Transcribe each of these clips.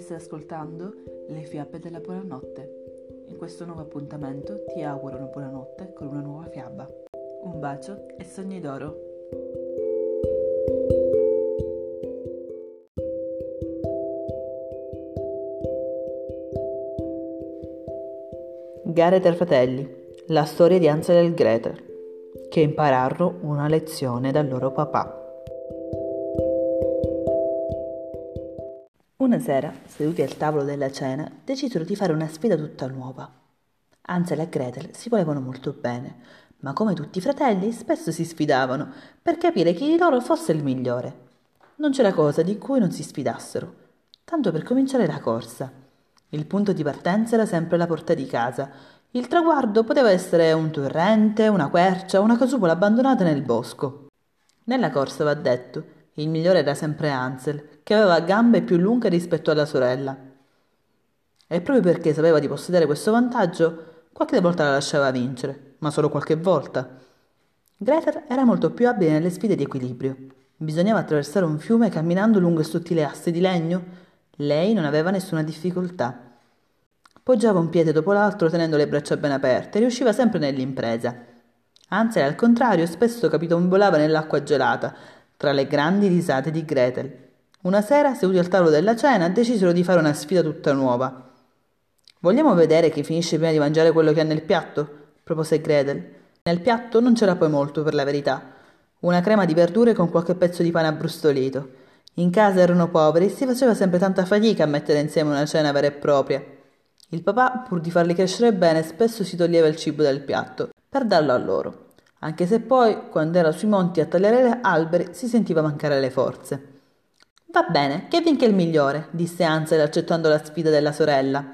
stai ascoltando Le fiabe della buonanotte. In questo nuovo appuntamento ti auguro una buonanotte con una nuova fiaba. Un bacio e sogni d'oro. Gare tra fratelli, la storia di Ansel e Gretel, che impararono una lezione dal loro papà. Una sera, seduti al tavolo della cena, decisero di fare una sfida tutta nuova. Ansel e Gretel si volevano molto bene, ma come tutti i fratelli spesso si sfidavano per capire chi di loro fosse il migliore. Non c'era cosa di cui non si sfidassero, tanto per cominciare la corsa. Il punto di partenza era sempre la porta di casa. Il traguardo poteva essere un torrente, una quercia, una casupola abbandonata nel bosco. Nella corsa, va detto, il migliore era sempre Ansel, che aveva gambe più lunghe rispetto alla sorella. E proprio perché sapeva di possedere questo vantaggio, qualche volta la lasciava vincere, ma solo qualche volta. Gretel era molto più abile nelle sfide di equilibrio. Bisognava attraversare un fiume camminando lungo sottili assi di legno. Lei non aveva nessuna difficoltà. Poggiava un piede dopo l'altro tenendo le braccia ben aperte e riusciva sempre nell'impresa. Ansel, al contrario, spesso capitombolava nell'acqua gelata, tra le grandi risate di Gretel. Una sera, seduti al tavolo della cena, decisero di fare una sfida tutta nuova. Vogliamo vedere chi finisce prima di mangiare quello che ha nel piatto? propose Gretel. Nel piatto non c'era poi molto, per la verità. Una crema di verdure con qualche pezzo di pane abbrustolito. In casa erano poveri e si faceva sempre tanta fatica a mettere insieme una cena vera e propria. Il papà, pur di farli crescere bene, spesso si toglieva il cibo dal piatto, per darlo a loro anche se poi, quando era sui monti a tagliare alberi, si sentiva mancare le forze. Va bene, che vinca il migliore, disse Ansel accettando la sfida della sorella.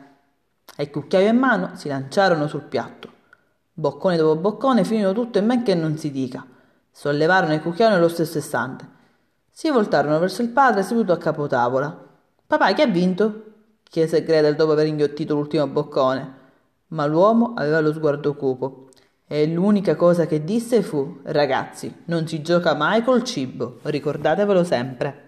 E cucchiaio in mano si lanciarono sul piatto. Boccone dopo boccone finirono tutto in men che non si dica. Sollevarono il cucchiaio nello stesso istante. Si voltarono verso il padre seduto a capotavola. Papà, chi ha vinto? chiese Gretel dopo aver inghiottito l'ultimo boccone. Ma l'uomo aveva lo sguardo cupo e l'unica cosa che disse fu: Ragazzi, non si gioca mai col cibo, ricordatevelo sempre.